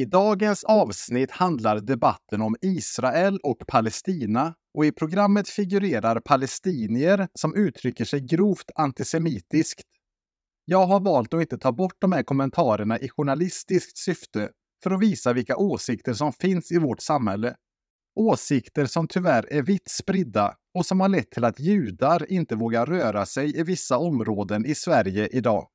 I dagens avsnitt handlar debatten om Israel och Palestina och i programmet figurerar palestinier som uttrycker sig grovt antisemitiskt. Jag har valt att inte ta bort de här kommentarerna i journalistiskt syfte för att visa vilka åsikter som finns i vårt samhälle. Åsikter som tyvärr är vitt spridda och som har lett till att judar inte vågar röra sig i vissa områden i Sverige idag.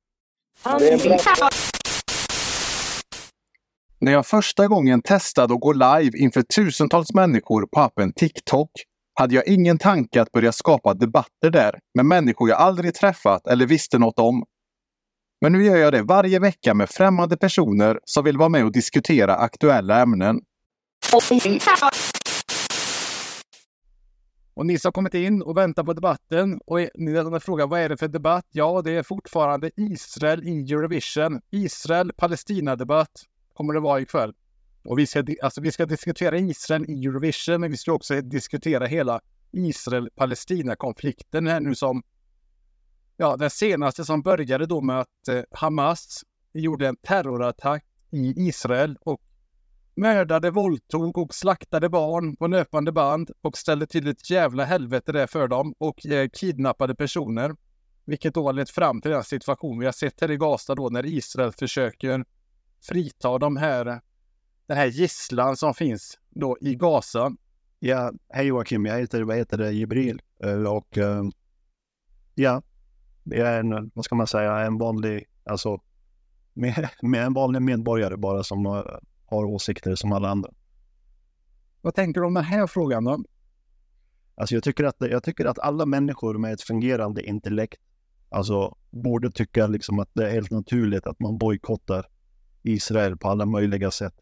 När jag första gången testade att gå live inför tusentals människor på appen TikTok hade jag ingen tanke att börja skapa debatter där med människor jag aldrig träffat eller visste något om. Men nu gör jag det varje vecka med främmande personer som vill vara med och diskutera aktuella ämnen. Och ni som kommit in och väntar på debatten och ni redan frågar vad är det för debatt? Ja, det är fortfarande Israel i Eurovision. Israel-Palestina-debatt kommer det vara ikväll. Och vi ska, alltså, vi ska diskutera Israel i Eurovision, men vi ska också diskutera hela Israel-Palestina-konflikten här nu som ja, den senaste som började då med att eh, Hamas gjorde en terrorattack i Israel och mördade, våldtog och slaktade barn på löpande band och ställde till ett jävla helvete där för dem och eh, kidnappade personer. Vilket då har lett fram till den situation vi har sett här i Gaza då när Israel försöker frita de här, den här gisslan som finns då i Gaza. Ja, hej Joakim, jag heter, vad heter det, Jibril eh, och uh, ja, jag är en, vad ska man säga, en vanlig, alltså med, med en vanlig medborgare bara som uh, har åsikter som alla andra. Vad tänker du om den här frågan då? Alltså jag tycker att, jag tycker att alla människor med ett fungerande intellekt alltså borde tycka liksom att det är helt naturligt att man bojkottar Israel på alla möjliga sätt.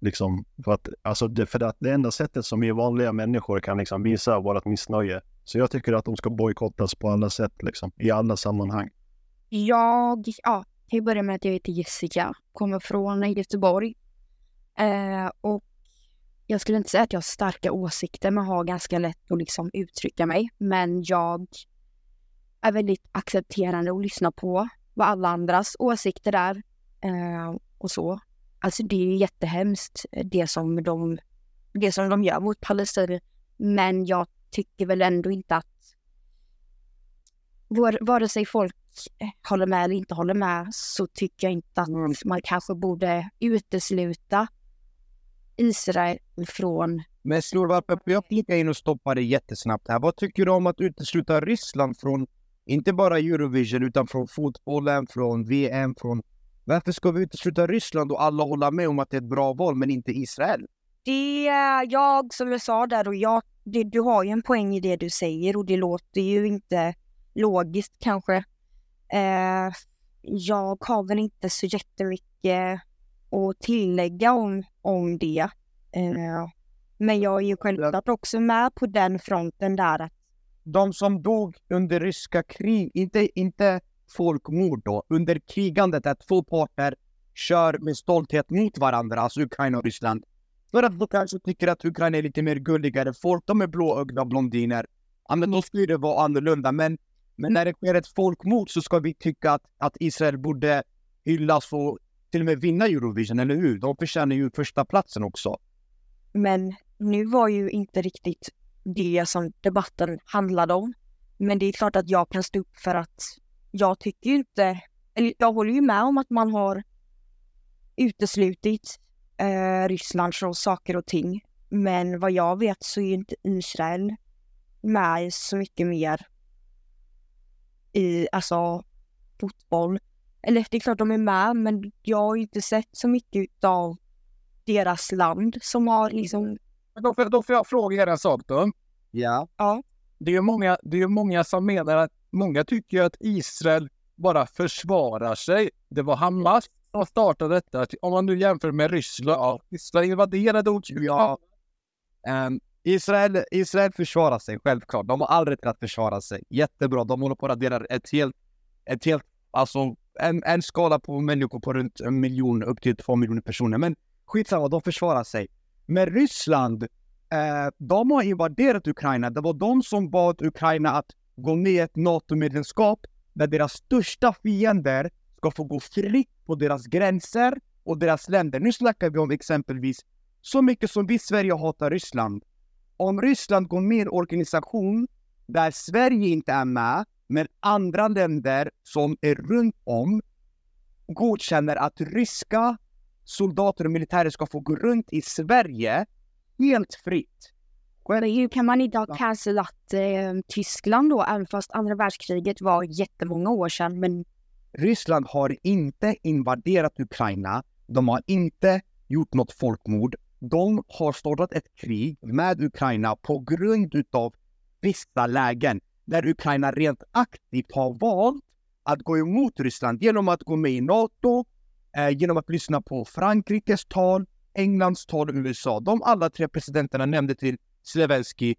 Liksom, för att, alltså det, för att det enda sättet som vi vanliga människor kan liksom visa vårt missnöje. Så jag tycker att de ska bojkottas på alla sätt, liksom, i alla sammanhang. Jag, ja, jag börjar med att jag heter Jessica, kommer från Göteborg. Eh, och jag skulle inte säga att jag har starka åsikter, men har ganska lätt att liksom uttrycka mig. Men jag är väldigt accepterande och lyssnar på vad alla andras åsikter är. Eh, och så. Alltså det är jättehemskt eh, det som de, det som de gör mot palestinier. Men jag tycker väl ändå inte att vare sig folk eh, håller med eller inte håller med så tycker jag inte att mm. man kanske borde utesluta Israel från... Men Snor, varför jag flika in och stoppa det jättesnabbt här. Vad tycker du om att utesluta Ryssland från, inte bara Eurovision, utan från fotbollen, från VM, från varför ska vi utesluta Ryssland och alla hålla med om att det är ett bra val, men inte Israel? Det är jag, som jag sa där, och jag, det, du har ju en poäng i det du säger och det låter ju inte logiskt kanske. Eh, jag har väl inte så jättemycket att tillägga om, om det. Eh, men jag är ju självklart också med på den fronten där. De som dog under ryska krig, inte, inte folkmord då, under krigandet att två parter kör med stolthet mot varandra, alltså Ukraina och Ryssland. För att de kanske tycker att Ukraina är lite mer gulligare folk, de är blåögda blondiner. Ja, men då skulle det vara annorlunda, men, men när det sker ett folkmord så ska vi tycka att, att Israel borde hyllas och till och med vinna Eurovision, eller hur? De förtjänar ju första platsen också. Men nu var ju inte riktigt det som debatten handlade om. Men det är klart att jag kan stå upp för att jag tycker inte, eller jag håller ju med om att man har uteslutit eh, Ryssland från saker och ting. Men vad jag vet så är inte Israel med så mycket mer i alltså fotboll. Eller det är klart de är med, men jag har inte sett så mycket av deras land som har liksom... Då får, då får jag fråga er en sak då. Ja. Ja. Det är ju många, det är många som menar att Många tycker att Israel bara försvarar sig. Det var Hamas som startade detta. Om man nu jämför med Ryssland. Ja, Israel invaderade Ukraina. ja. Um, Israel, Israel försvarar sig självklart. De har all rätt att försvara sig. Jättebra. De håller på att radera ett helt, ett helt, alltså en, en skala på människor på runt en miljon upp till två miljoner personer. Men skitsamma, de försvarar sig. Men Ryssland, eh, de har invaderat Ukraina. Det var de som bad Ukraina att gå med i ett NATO-medlemskap där deras största fiender ska få gå fritt på deras gränser och deras länder. Nu snackar vi om exempelvis så mycket som vi i Sverige hatar Ryssland. Om Ryssland går med i en organisation där Sverige inte är med, men andra länder som är runt om godkänner att ryska soldater och militärer ska få gå runt i Sverige helt fritt. Hur kan man ha cancellat eh, Tyskland då, även fast andra världskriget var jättemånga år sedan? Men Ryssland har inte invaderat Ukraina. De har inte gjort något folkmord. De har startat ett krig med Ukraina på grund utav vissa lägen där Ukraina rent aktivt har valt att gå emot Ryssland genom att gå med i NATO, eh, genom att lyssna på Frankrikes tal, Englands tal och USA. De alla tre presidenterna nämnde till Zelensky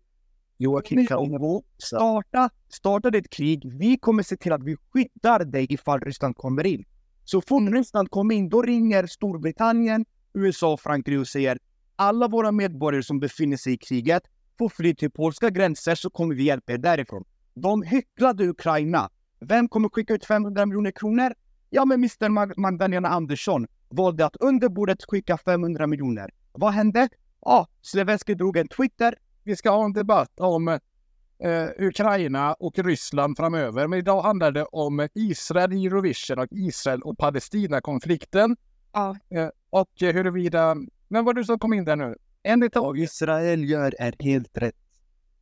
Joakim Kaunbo, starta, startade ett krig. Vi kommer se till att vi skyddar dig ifall Ryssland kommer in. Så fort Ryssland kommer in, då ringer Storbritannien, USA och Frankrike och säger alla våra medborgare som befinner sig i kriget får fly till polska gränser så kommer vi hjälpa er därifrån. De hycklade Ukraina. Vem kommer skicka ut 500 miljoner kronor? Ja, men Mr Mag Magdalena Andersson valde att under bordet skicka 500 miljoner. Vad hände? Ja, Zelenskyj drog en Twitter. Vi ska ha en debatt om eh, Ukraina och Ryssland framöver. Men idag handlar det om Israel i Eurovision och Israel och Palestina-konflikten. ja, Eh, och huruvida... Vem var du som kom in där nu? En utav... Vad Israel gör är helt rätt.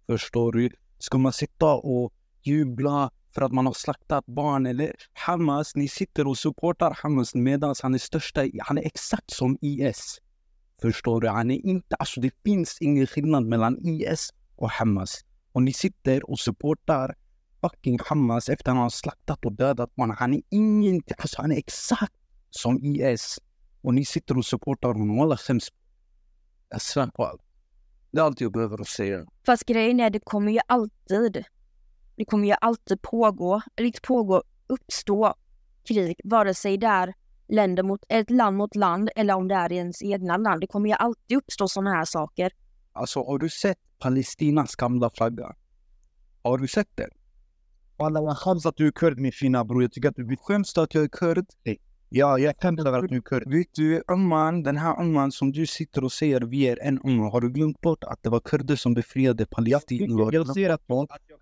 Förstår du? Ska man sitta och jubla för att man har slaktat barn eller Hamas, ni sitter och supportar Hamas medan han är största, han är exakt som IS. Förstår du? Han är inte, alltså det finns ingen skillnad mellan IS och Hamas. Och ni sitter och supportar fucking Hamas efter att han har slaktat och dödat barn. Han är ingenting, alltså han är exakt som IS. Och ni sitter och supportar honom. Alla skäms. Jag svär på allt. Det är allt jag behöver säga. fast grejen är det kommer ju alltid, det kommer ju alltid pågå, eller inte pågå, uppstå krig, vare sig det är länder mot, ett land mot land eller om det är i ens egna land. Det kommer ju alltid uppstå sådana här saker. Alltså har du sett Palestinas gamla flagga? Har du sett den? Alla vad chans att du är kurd min fina bror. Jag tycker att du blir Skäms att jag är kurd? Ja, jag kan över att du är kurd. Vet du, Amman, den här Amman som du sitter och säger vi är en Amman. Har du glömt bort att det var kurder som befriade Palestina? Jag ser att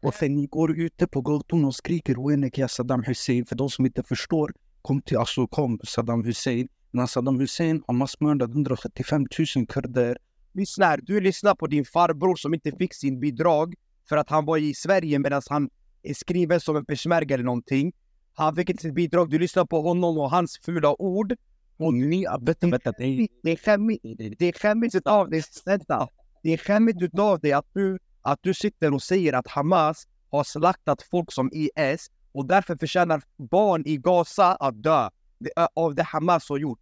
Och sen ni går ute på gatorna och skriker Oenek ya Saddam Hussein. För de som inte förstår, kom till alltså kom Saddam Hussein. När Saddam Hussein har massmördat 175 000 kurder. lyssna här. Du lyssnar på din farbror som inte fick sin bidrag för att han var i Sverige medan han är skriven som en peshmerga eller någonting. Han fick inte sitt bidrag. Du lyssnar på honom och hans fula ord. Och ni, vänta, vänta, det är Det är skämmigt. Det är skämmigt utav dig. snälla. Det är skämmigt utav dig att du, att du sitter och säger att Hamas har slaktat folk som IS och därför förtjänar barn i Gaza att dö av det Hamas har gjort.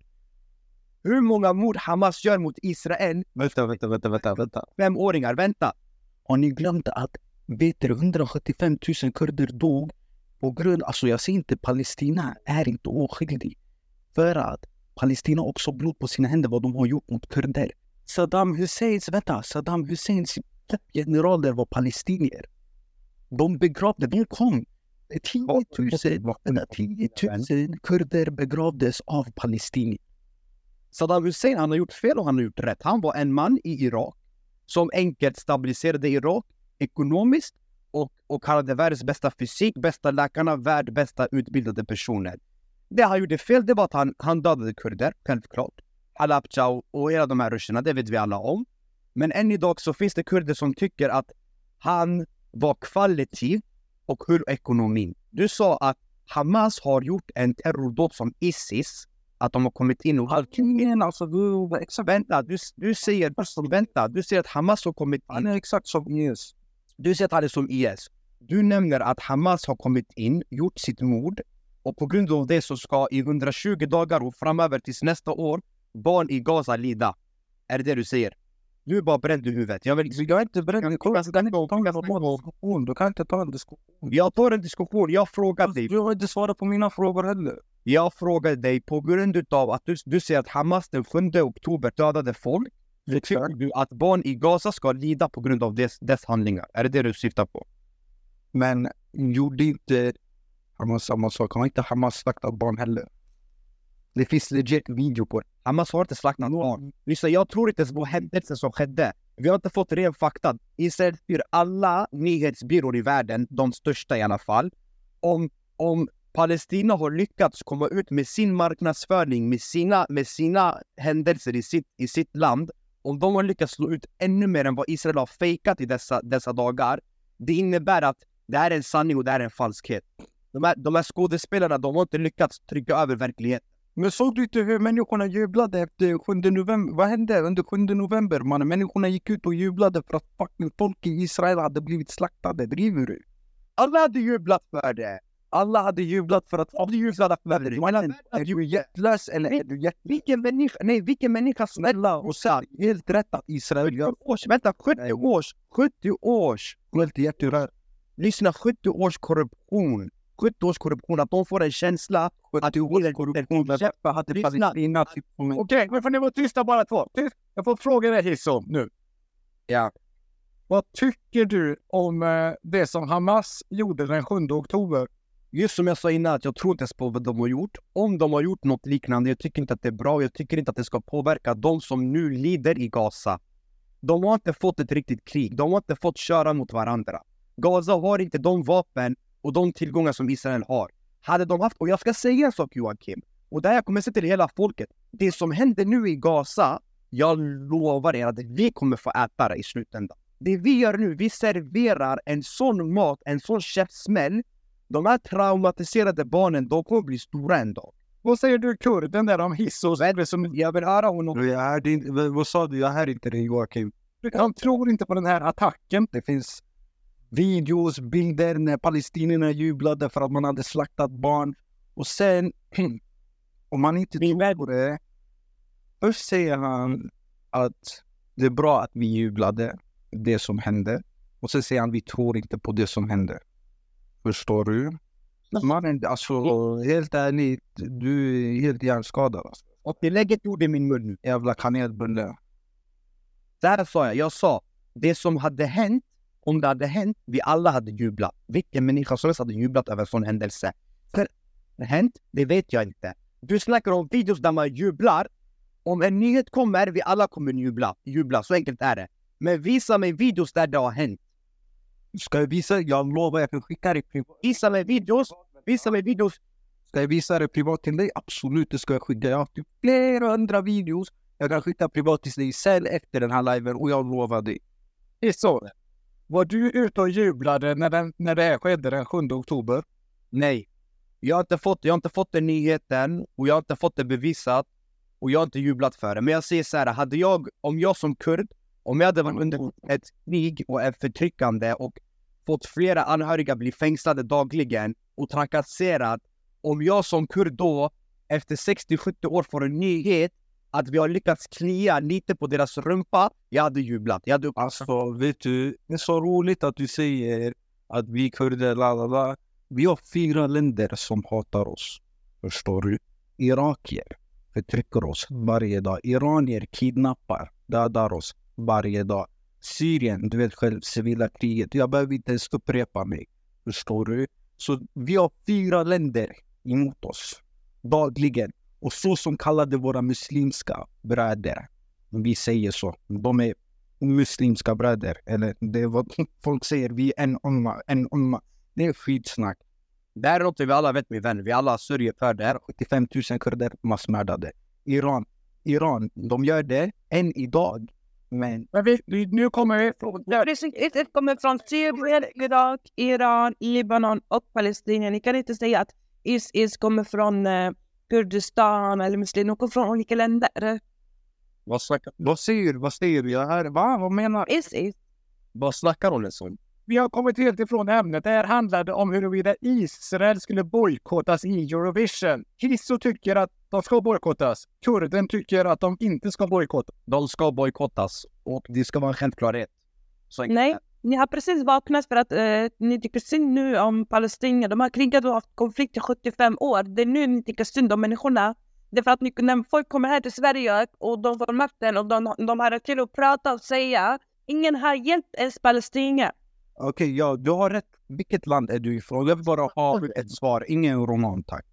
Hur många mord Hamas gör mot Israel? Vänta, vänta, vänta, vänta, vänta. Femåringar, vänta. Har ni glömt att vet du, 175 000 kurder dog på grund, alltså jag säger inte Palestina är inte oskyldig. För att Palestina har också blod på sina händer vad de har gjort mot kurder. Saddam Husseins, vänta, Saddam Husseins generaler var palestinier. De begravde, de kom. 10 000, vänta, 10 000 kurder begravdes av palestinier. Saddam Hussein, han har gjort fel och han har gjort rätt. Han var en man i Irak som enkelt stabiliserade Irak ekonomiskt och, och han hade världens bästa fysik, bästa läkarna, värld bästa utbildade personer. Det han gjorde fel, det var att han, han dödade kurder, självklart. Halabja och, och hela de här ruscherna, det vet vi alla om. Men än idag så finns det kurder som tycker att han var kvalitativ och höll ekonomin. Du sa att Hamas har gjort en terrordåd som Isis, att de har kommit in och Halkingen, alltså du, exakt, Vänta, du, du säger, vänta, du säger att Hamas har kommit han in. är exakt som IS. Du säger att han är som IS. Du nämner att Hamas har kommit in, gjort sitt mord och på grund av det så ska i 120 dagar och framöver tills nästa år barn i Gaza lida. Är det det du säger? Du är bara bränd i huvudet. Jag, vill, Jag är inte kolla, du kan inte ta en diskussion. Du kan inte ta en diskussion. jag tar en diskussion. Jag frågar dig. Du har inte svarat på mina frågor heller. Jag frågar dig på grund av att du, du säger att Hamas den 7 oktober dödade folk. Tycker du att barn i Gaza ska lida på grund av dess, dess handlingar? Är det det du syftar på? Men gjorde inte Hamas samma sak? Har inte Hamas slaktat barn heller? Det finns legit video på det. Hamas har inte slaktat barn. Lyssna, jag tror inte på händelsen som skedde. Vi har inte fått ren fakta. Israel styr alla nyhetsbyråer i världen, de största i alla fall. Om, om Palestina har lyckats komma ut med sin marknadsföring, med sina, med sina händelser i sitt, i sitt land, om de har lyckats slå ut ännu mer än vad Israel har fejkat i dessa, dessa dagar, det innebär att det här är en sanning och det här är en falskhet. De här, de här skådespelarna, de har inte lyckats trycka över verkligheten. Men såg du inte hur människorna jublade efter 7 november? Vad hände under 7 november mannen? Människorna gick ut och jublade för att fucking folk i Israel hade blivit slaktade. Driver du? Alla hade jublat för det! Alla hade jublat för att Hade jublat för det! Mannen, är du hjärtlös eller är du hjärt... Vilken människa, nej vilken människa Snälla och sen, helt rätt att Israel gör 70 års, vänta 70 års, 70 års, helt hjärterör. lyssna 70 års korruption. 70 års korruption, att de får en känsla att du vill korruption. Jeppe hade som en... Okej, men får ni vara tysta bara två? Tyst. Jag får fråga dig Hisso nu. Ja. Vad tycker du om eh, det som Hamas gjorde den 7 oktober? Just som jag sa innan, att jag tror inte ens på vad de har gjort. Om de har gjort något liknande, jag tycker inte att det är bra. Jag tycker inte att det ska påverka de som nu lider i Gaza. De har inte fått ett riktigt krig. De har inte fått köra mot varandra. Gaza har inte de vapen och de tillgångar som Israel har. Hade de haft, och jag ska säga en sak Joakim, och det här kommer jag säga till hela folket. Det som händer nu i Gaza, jag lovar er att vi kommer få äta det i slutändan. Det vi gör nu, vi serverar en sån mat, en sån käftsmäll. De här traumatiserade barnen, de kommer bli stora en dag. Vad säger du kurden där om Hisso? Som, Jag vill höra honom. Jag hörde inte, vad vad sa du? Jag hör inte dig Joakim. han tror inte på den här attacken. Det finns videos, bilder när palestinierna jublade för att man hade slaktat barn. Och sen, om man inte tror på det. Först säger han att det är bra att vi jublade, det som hände. Och sen säger han vi tror inte på det som hände. Förstår du? Mannen, alltså helt ärligt, du är helt hjärnskadad. Alltså. Och det lägger ett ord i min mun nu. Jävla kanelbulle. Här sa jag, jag sa det som hade hänt, om det hade hänt, vi alla hade jublat. Vilken människa som helst hade jublat över en sån händelse. För det hänt, det vet jag inte. Du snackar om videos där man jublar. Om en nyhet kommer, vi alla kommer jubla. Jubla, så enkelt är det. Men visa mig videos där det har hänt. Ska jag visa? Jag lovar, jag kan skicka det privat. Visa mig videos, visa mig videos. Ska jag visa det privat till dig? Absolut, det ska jag skicka. Jag har typ flera andra videos. Jag kan skicka privat till dig sen efter den här liven och jag lovar dig. Hisso, var du ute och jublade när, den, när det här skedde den 7 oktober? Nej. Jag har inte fått, jag har inte fått den nyheten och jag har inte fått det bevisat. Och jag har inte jublat för det. Men jag säger så här, hade jag, om jag som kurd, om jag hade varit under ett krig och är förtryckande och fått flera anhöriga bli fängslade dagligen och trakasserad. Om jag som kurd då, efter 60-70 år får en nyhet att vi har lyckats klia lite på deras rumpa, jag hade jublat. Jag hade Alltså, vet du, det är så roligt att du säger att vi kurder, la la la. Vi har fyra länder som hatar oss. Förstår du? Irakier förtrycker oss varje dag. Iranier kidnappar, dödar oss varje dag. Syrien, du vet själv, civila kriget. Jag behöver inte ens upprepa mig. Förstår du? Så vi har fyra länder emot oss dagligen. Och så som kallade våra muslimska bröder. Vi säger så. De är muslimska bröder. Eller det är vad folk säger. Vi är en umma, en umma. Det är skitsnack. Det här är något vi alla vet min vän, vi alla sörjer för det. här. 75 000 kurder massmördade. Iran, Iran, de gör det än idag. Men Men vi, vi, nu kommer vi från... Det kommer från Syrien, Irak, Iran, Libanon och Palestina. Ni kan inte säga att IS kommer från eh, Kurdistan eller muslimer. De kommer från olika länder. Vad snackar, vad säger vad säger jag här? Va? Vad menar IS, vad snackar hon ens om? Vi har kommit helt ifrån ämnet. Det här handlade om huruvida Israel skulle bojkottas i Eurovision. Hisso tycker att de ska bojkottas. Kurden tycker att de inte ska bojkottas. De ska bojkottas och det ska vara en självklarhet. Så Nej. Ni har precis vaknat för att eh, ni tycker synd nu om Palestina. De har krigat och haft konflikt i 75 år. Det är nu ni tycker synd om människorna. Det är för att ni, när folk kommer här till Sverige och de får makten och de, de har rätt till att prata och säga ingen har hjälpt ens Palestina. Okej, ja, du har rätt. Vilket land är du ifrån? Jag vill bara ha ett svar. Ingen roman, tack.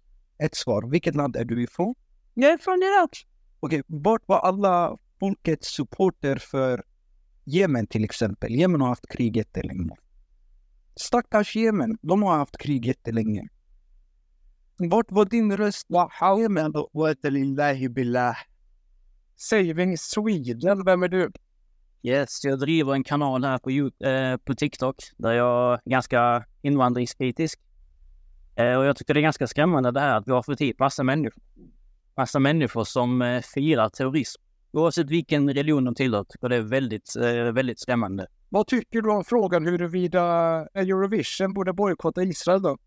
Ett svar. Vilket land är du ifrån? Jag är från Irak. Okej, vart var alla folkets supporter för Jemen till exempel? Jemen har haft krig jättelänge. Stackars Jemen, de har haft krig jättelänge. Vart var din röst? Jemen? Lillahi billah. Saving Sweden, vem är du? Yes, jag driver en kanal här på, eh, på TikTok där jag är ganska invandringskritisk. Eh, och jag tycker det är ganska skrämmande det här att vi har fått hit massa människor. Massa människor som eh, firar terrorism. Oavsett vilken religion de tillhör tycker det är väldigt, eh, väldigt skrämmande. Vad tycker du om frågan huruvida Eurovision borde bojkotta Israel då?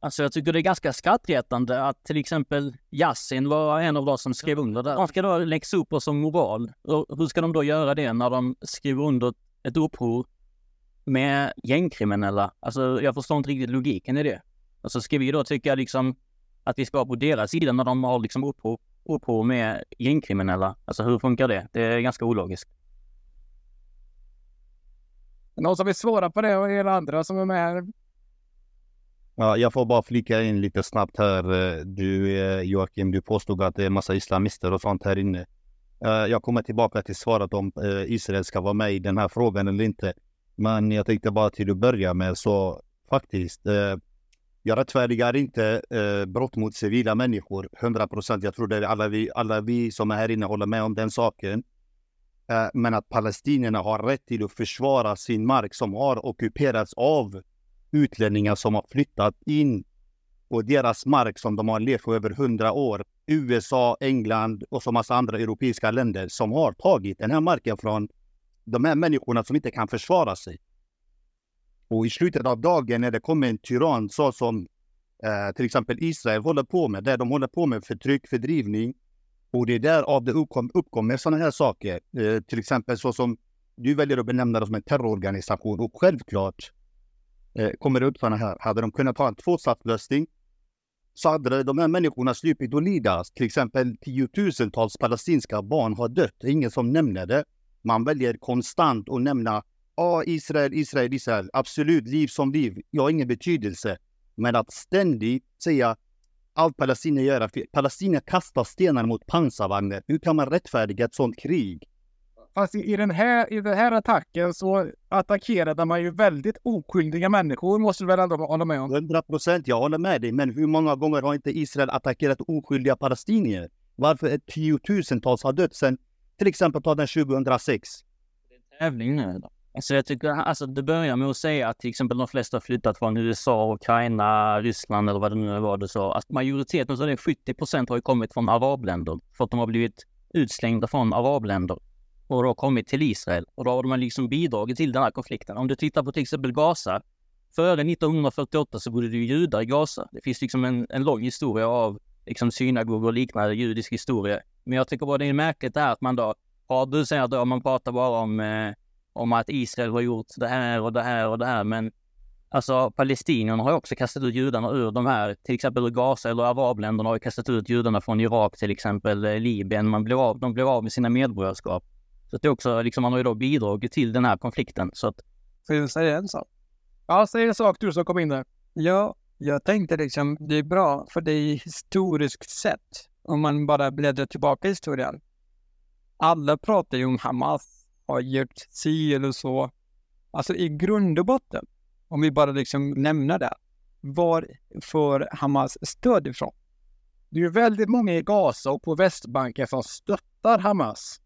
Alltså jag tycker det är ganska skrattretande att till exempel Yasin var en av de som skrev under det. De ska då läxa upp oss som moral. Och hur ska de då göra det när de skriver under ett uppror med gängkriminella? Alltså jag förstår inte riktigt logiken i det. Och så ska vi då tycka liksom att vi ska vara på deras sida när de har liksom uppror, uppror med gängkriminella. Alltså hur funkar det? Det är ganska ologiskt. Någon som vill svara på det och er andra som är med här? Ja, jag får bara flika in lite snabbt här. Du eh, Joakim, du påstod att det är massa islamister och sånt här inne. Eh, Jag kommer tillbaka till svaret om eh, Israel ska vara med i den här frågan eller inte. Men jag tänkte bara till att börja med så faktiskt. Jag rättfärdigar inte eh, brott mot civila människor 100 procent. Jag tror det alla vi, alla vi som är här inne håller med om den saken. Eh, Men att palestinierna har rätt till att försvara sin mark som har ockuperats av utlänningar som har flyttat in på deras mark som de har levt på över hundra år. USA, England och så massa andra europeiska länder som har tagit den här marken från de här människorna som inte kan försvara sig. Och i slutet av dagen när det kommer en tyrann så som eh, till exempel Israel håller på med, där de håller på med förtryck, fördrivning. Och det är där av det uppkom, uppkommer sådana här saker. Eh, till exempel så som du väljer att benämna det som en terrororganisation. Och självklart eh, kommer det upp sådana här. Hade de kunnat ha en tvåstatslösning så hade de här människorna sluppit att lida. Till exempel tiotusentals palestinska barn har dött. Det är ingen som nämner det. Man väljer konstant att nämna ja, Israel, Israel, Israel. Absolut, liv som liv. Jag har ingen betydelse. Men att ständigt säga allt Palestina gör är fel. Palestina kastar stenar mot pansarvagnar. Hur kan man rättfärdiga ett sådant krig? Fast i, i, den här, i den här attacken så attackerade man ju väldigt oskyldiga människor, måste du väl ändå hålla med om? 100 procent, jag håller med dig. Men hur många gånger har inte Israel attackerat oskyldiga palestinier? Varför är tiotusentals har dött sedan till exempel ta den 2006? tävling nu. Då. Alltså jag tycker, alltså det börjar med att säga att till exempel de flesta har flyttat från USA, Ukraina, Ryssland eller vad det nu var du sa. Att majoriteten av det, 70 procent har ju kommit från arabländer. För att de har blivit utslängda från arabländer. Och då kommit till Israel. Och då har de liksom bidragit till den här konflikten. Om du tittar på till exempel Gaza. Före 1948 så bodde det ju judar i Gaza. Det finns liksom en, en lång historia av liksom synagogor och liknande judisk historia. Men jag tycker bara det är märkligt det här att man då, ja du säger att man pratar bara om eh, om att Israel har gjort det här och det här och det här. Men alltså palestinierna har också kastat ut judarna ur de här, till exempel Gaza eller arabländerna har kastat ut judarna från Irak till exempel, eh, Libyen. Man blev av, de blev av med sina medborgarskap. Så att det är också, liksom, man har ju då bidragit till den här konflikten. Så att, Får jag säga en sak? Ja, säg en sak du som kom in där. Ja, jag tänkte liksom det är bra för det är historiskt sett. Om man bara bläddrar tillbaka i historien. Alla pratar ju om Hamas har gjort si eller så. Alltså i grund och botten, om vi bara liksom nämner det. Var får Hamas stöd ifrån? Det är ju väldigt många i Gaza och på Västbanken som stöttar Hamas.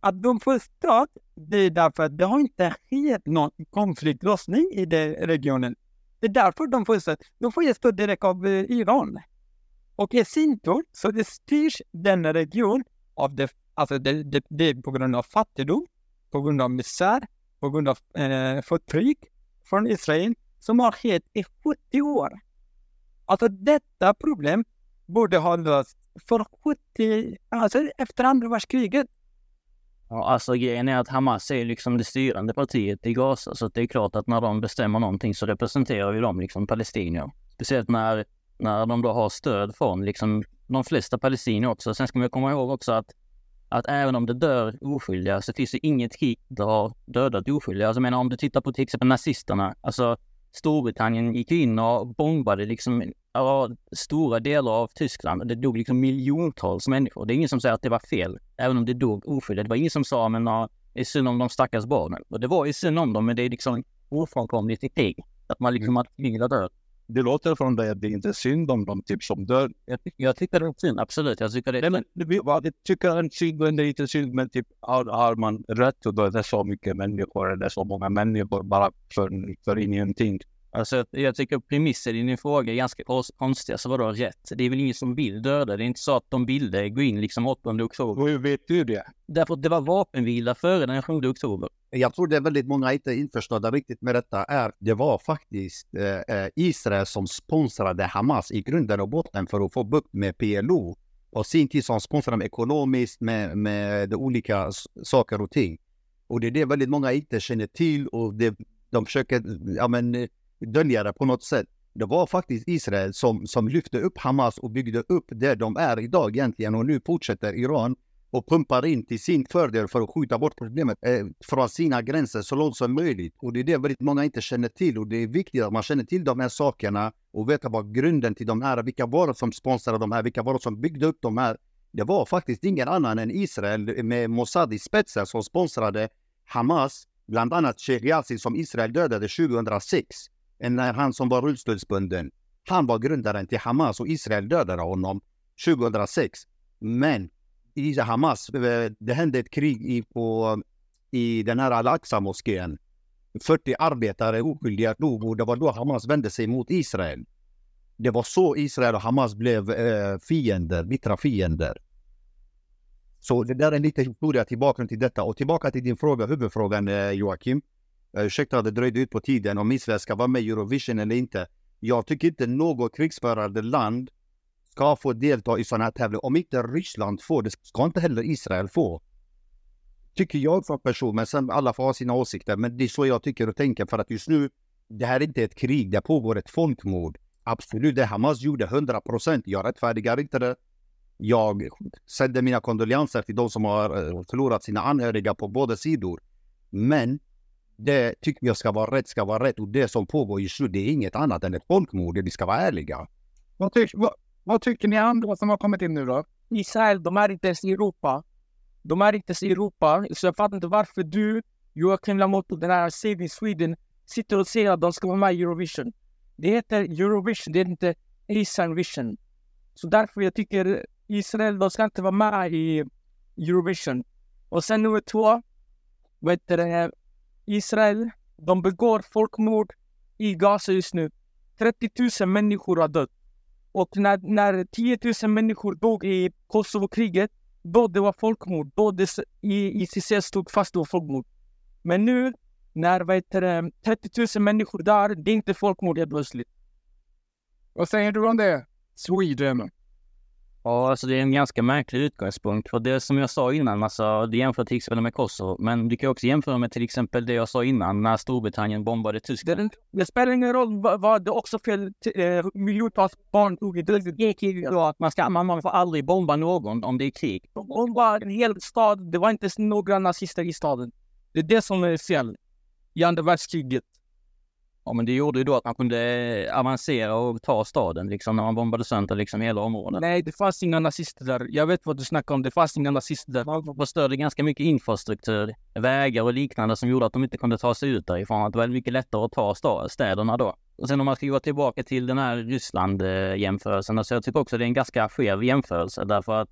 Att de får stöd, det är därför att det har inte skett någon konfliktlösning i den regionen. Det är därför de får stöd. De får stöd direkt av eh, Iran. Och i sin tur, så det styrs denna region av det, alltså det, det, det är på grund av fattigdom, på grund av misär, på grund av eh, förtryck från Israel som har skett i 70 år. Alltså detta problem borde ha lösts för 70, alltså efter andra världskriget. ja, alltså grejen är att Hamas är liksom det styrande partiet i Gaza. Så det är klart att när de bestämmer någonting så representerar ju de liksom palestinier. Speciellt när, när de då har stöd från liksom de flesta palestinier också. Sen ska man komma ihåg också att att även om det dör oskyldiga så finns det inget krig där har dödat oskyldiga. Alltså jag menar om du tittar på till exempel nazisterna, alltså Storbritannien gick ju in och bombade liksom ja, stora delar av Tyskland. Det dog liksom miljontals människor. Det är ingen som säger att det var fel, även om det dog oskyldiga. Det var ingen som sa, men ja, det är synd om de stackars barnen. Och det var ju synd om dem, men det är liksom ofrånkomligt i krig. Att man liksom, att kriget dör. Det låter från dig att det inte är synd om dem typ som dör. Jag, tycker- jag tycker det är synd, absolut. Jag tycker det är Nej, men det- vad jag tycker en synd och det är inte synd, men typ har, har man rätt att döda så mycket människor eller så många människor bara för, för ingenting? Alltså, jag- tycker premissen i din fråga är ganska kons- konstiga. Så vadå rätt? Det är väl ingen som vill döda? Det är inte så att de ville gå in liksom 8 oktober. Och hur vet du det? Därför att det var vapenvila före den 7 oktober. Jag tror det är väldigt många inte införstådda riktigt med detta. Är, det var faktiskt eh, eh, Israel som sponsrade Hamas i grunden och botten för att få bukt med PLO. Och sin tid som sponsrade dem ekonomiskt med, med de olika saker och ting. Och det är det väldigt många inte känner till och det, de försöker ja, men, eh, dölja det på något sätt. Det var faktiskt Israel som, som lyfte upp Hamas och byggde upp det de är idag egentligen och nu fortsätter Iran och pumpar in till sin fördel för att skjuta bort problemet eh, från sina gränser så långt som möjligt. Och det är det väldigt många inte känner till och det är viktigt att man känner till de här sakerna och veta vad grunden till de här, vilka var det som sponsrade de här, vilka var det som byggde upp de här. Det var faktiskt ingen annan än Israel med Mossad i spetsen som sponsrade Hamas, bland annat Sheikh Yassin som Israel dödade 2006, när han som var rullstolsbunden. Han var grundaren till Hamas och Israel dödade honom 2006. Men i Hamas, eh, det hände ett krig i, på, i den här Al-Aqsa-moskén. 40 arbetare oskyldiga dog och det var då Hamas vände sig mot Israel. Det var så Israel och Hamas blev eh, fiender, bittra fiender. Så det där är lite historia till bakgrund till detta. Och tillbaka till din fråga, huvudfrågan eh, Joakim. Eh, ursäkta att det dröjde ut på tiden om Israel ska vara med i Eurovision eller inte. Jag tycker inte något krigsförande land ska få delta i sådana här tävlingar. Om inte Ryssland får det, ska inte heller Israel få. Tycker jag som person, men sen alla får ha sina åsikter. Men det är så jag tycker och tänker för att just nu, det här är inte ett krig, det pågår ett folkmord. Absolut, det Hamas gjorde 100 procent. Jag rättfärdigar inte det. Jag sänder mina kondolenser till de som har eh, förlorat sina anhöriga på båda sidor. Men det tycker jag ska vara rätt, ska vara rätt. Och det som pågår just nu, det är inget annat än ett folkmord. Vi ska vara ärliga. Vad, ty vad, vad tycker ni andra som har kommit in nu då? Israel, de är inte ens i Europa. De är inte ens i Europa. Så jag fattar inte varför du, Joakim Lamotte, den här Saving Sweden, sitter och säger att de ska vara med i Eurovision. Det heter Eurovision, det heter inte Israel Vision. Så därför jag tycker Israel, de ska inte vara med i Eurovision. Och sen nummer två, vad heter det, Israel, de begår folkmord i Gaza just nu. 30 000 människor har dött. Och när, när 10 000 människor dog i Kosovo-kriget, då det var folkmord. Då det, i ICC stod fast det var folkmord. Men nu, när vad heter det, 30 000 människor där, det är inte folkmord helt plötsligt. Vad säger du om det? Sweden. Ja, alltså det är en ganska märklig utgångspunkt. För det som jag sa innan, alltså, det jämför till exempel med Kosovo. Men du kan också jämfra med till exempel det jag sa innan, när Storbritannien bombade Det, Tyskland. det spelar ingen roll vad, det också fel, eh, miljontals barn dog i det. Det krig. Man, ska, man, man får aldrig bomba någon om det är krig. De bombade en hel stad. Det var inte några nazister i staden. Det är det som är fel i andra världskriget. Ja, men det gjorde ju då att man kunde avancera och ta staden, liksom när man bombade sönder liksom hela området. Nej, det fanns inga nazister där. Jag vet vad du snackar om. Det fanns inga nazister där. Man förstörde ganska mycket infrastruktur, vägar och liknande som gjorde att de inte kunde ta sig ut därifrån. Det var mycket lättare att ta sta- städerna då. Och sen om man ska gå tillbaka till den här Ryssland-jämförelsen, alltså jag tycker också det är en ganska skev jämförelse därför att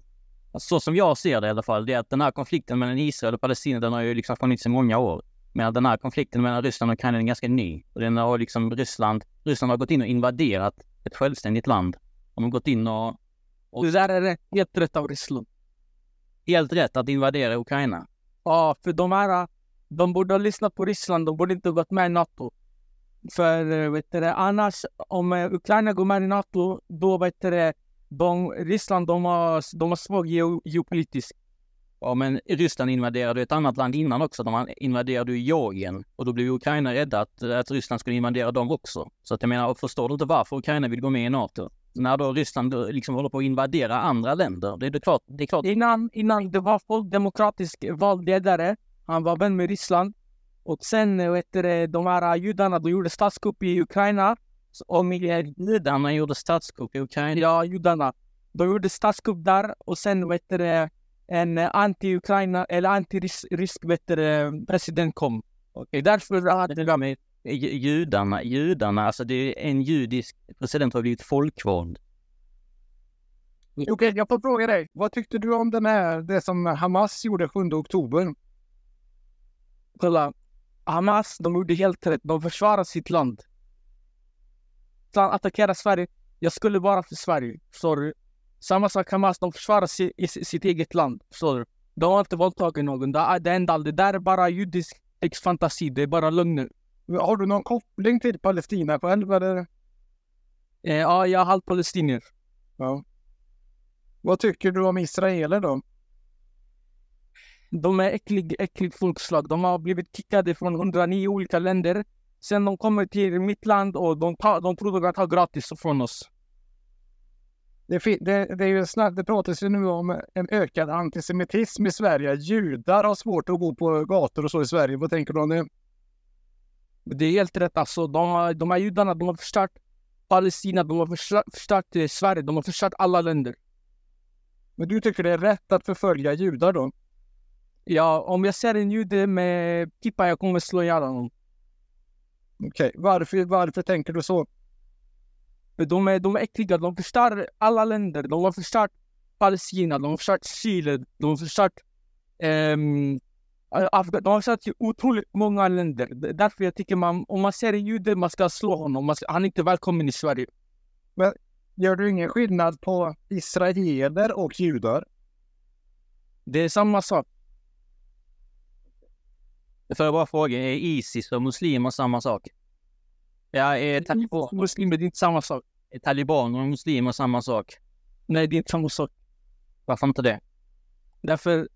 så som jag ser det i alla fall, det är att den här konflikten mellan Israel och Palestina, den har ju liksom funnits i många år. Men den här konflikten mellan Ryssland och Ukraina är ganska ny. Och den har liksom Ryssland, Ryssland har gått in och invaderat ett självständigt land. De har gått in och Och det där är rätt- helt rätt av Ryssland. helt rätt att invadera Ukraina. Ja, för de här, de borde ha lyssnat på Ryssland. De borde inte ha gått med i NATO. För eh, vet du, det, annars, om eh, Ukraina går med i NATO, då vet du, det, de, Ryssland de har, de har svag geo, geopolitiskt. Ja, men Ryssland invaderade ett annat land innan också. De invaderade ju Georgien och då blev Ukraina rädda att, att Ryssland skulle invadera dem också. Så att jag menar, förstår du inte varför Ukraina vill gå med i NATO? När då Ryssland då liksom håller på att invadera andra länder, det är det klart, det är klart. Innan, innan det var folk demokratisk vald ledare. Han var vän med Ryssland. Och sen, eh, vet du, de här judarna, de gjorde statskupp i Ukraina. om judarna gjorde statskupp i Ukraina. Ja, judarna. De gjorde statskupp där och sen vet du, en anti-Ukraina eller anti-rysk det, president kom. Okej, därför hade de med Ju- Judarna, judarna, alltså det är en judisk president har blivit folkvald. Okej, jag får fråga dig. Vad tyckte du om den här, det som Hamas gjorde 7 oktober? Kolla. Hamas, de gjorde helt rätt. De försvarar sitt land. Så han attackerar Sverige. Jag skulle vara för Sverige. Du? Samma sak Hamas, de försvarar si, i, si- sitt eget land. Förstår du? De har inte våldtagit någon. Det, är- det, enda, det där är bara judisk fantasi. Det är bara lögner. Har du någon koppling till Palestina själv eller? Eh, ja, jag är halv palestinier. Ja. Vad tycker du om israeler då? De är äcklig, äcklig folkslag. De har blivit kickade från 109 olika länder. Sen de kommer till mitt land och de, tar, de tror de kan ta gratis från oss. Det, det, det är ju snart, det pratas ju nu om en ökad antisemitism i Sverige. Judar har svårt att gå på gator och så i Sverige. Vad tänker du om det? Det är helt rätt alltså. De, de här judarna, de har förstört Palestina, de har förstört, förstört eh, Sverige, de har förstört alla länder. Men du tycker det är rätt att förfölja judar då? Ja, om jag ser en jude med kippa, jag kommer slå ihjäl honom. Okej, varför, varför tänker du så? För de är, de är äckliga, de förstör alla länder. De har förstört Palestina, de har förstört Chile, de har förstört ehm, Afga- de har förstört otroligt många länder. Därför jag tycker man, om man ser en jude, man ska slå honom. Man ska, han är inte välkommen i Sverige. Men gör du ingen skillnad på israeler och judar? Det är samma sak. Får jag bara fråga, är Isis och muslimer samma sak? Ja, är, taliban, Muslimer, det är inte samma sak. är talibaner och muslimer samma sak? Nej, det är inte samma sak. Varför inte det? Därför,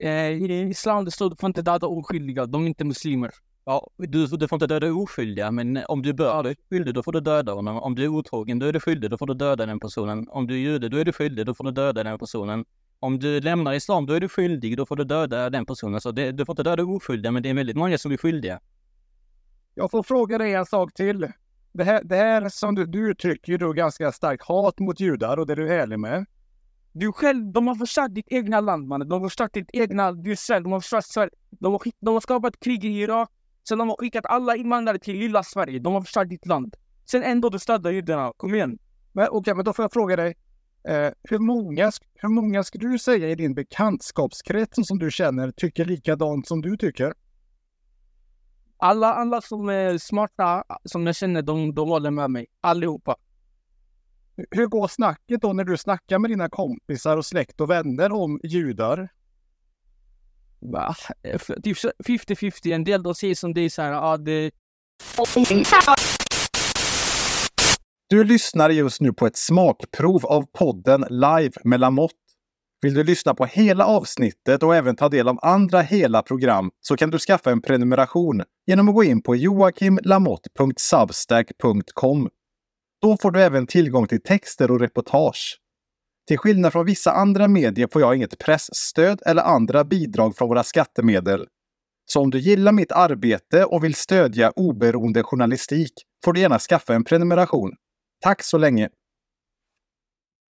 eh, i islam det står du får inte döda oskyldiga. De är inte muslimer. Ja, du, du får inte döda oskyldiga, men om du bör, du är skyldig, då får du döda honom. Om du är otrogen, då är du skyldig, då får du döda den personen. Om du är jude, då är du skyldig, då får du döda den personen. Om du lämnar islam, då är du skyldig, då får du döda den personen. Så det, du får inte döda oskyldiga, men det är väldigt många som är skyldiga. Jag får fråga dig en sak till. Det här, det här som du, du uttrycker ju då ganska starkt hat mot judar och det är du ärlig med. Du själv, de har förstört ditt egna land mannen. De har förstört ditt egna, du är Israel, de har förstört Sverige. De har, de har skapat krig i Irak. Sen de har skickat alla invandrare till lilla Sverige. De har förstört ditt land. Sen ändå du stödjer judarna. Kom igen. Men okej, men då får jag fråga dig. Eh, hur, många, hur många skulle du säga i din bekantskapskrets som du känner tycker likadant som du tycker? Alla, alla som är smarta, som jag känner, de, de håller med mig. Allihopa. Hur går snacket då när du snackar med dina kompisar och släkt och vänner om judar? Va? Typ så- 50-50. En del de säger som dig så här, ja det... Du lyssnar just nu på ett smakprov av podden Live med Lamotte. Vill du lyssna på hela avsnittet och även ta del av andra hela program så kan du skaffa en prenumeration genom att gå in på joakimlamotte.substack.com. Då får du även tillgång till texter och reportage. Till skillnad från vissa andra medier får jag inget pressstöd eller andra bidrag från våra skattemedel. Så om du gillar mitt arbete och vill stödja oberoende journalistik får du gärna skaffa en prenumeration. Tack så länge!